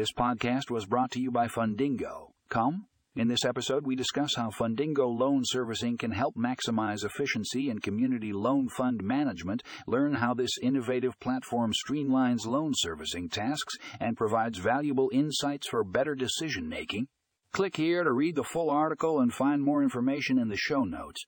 This podcast was brought to you by Fundingo. Come? In this episode, we discuss how Fundingo Loan Servicing can help maximize efficiency in community loan fund management, learn how this innovative platform streamlines loan servicing tasks and provides valuable insights for better decision making. Click here to read the full article and find more information in the show notes.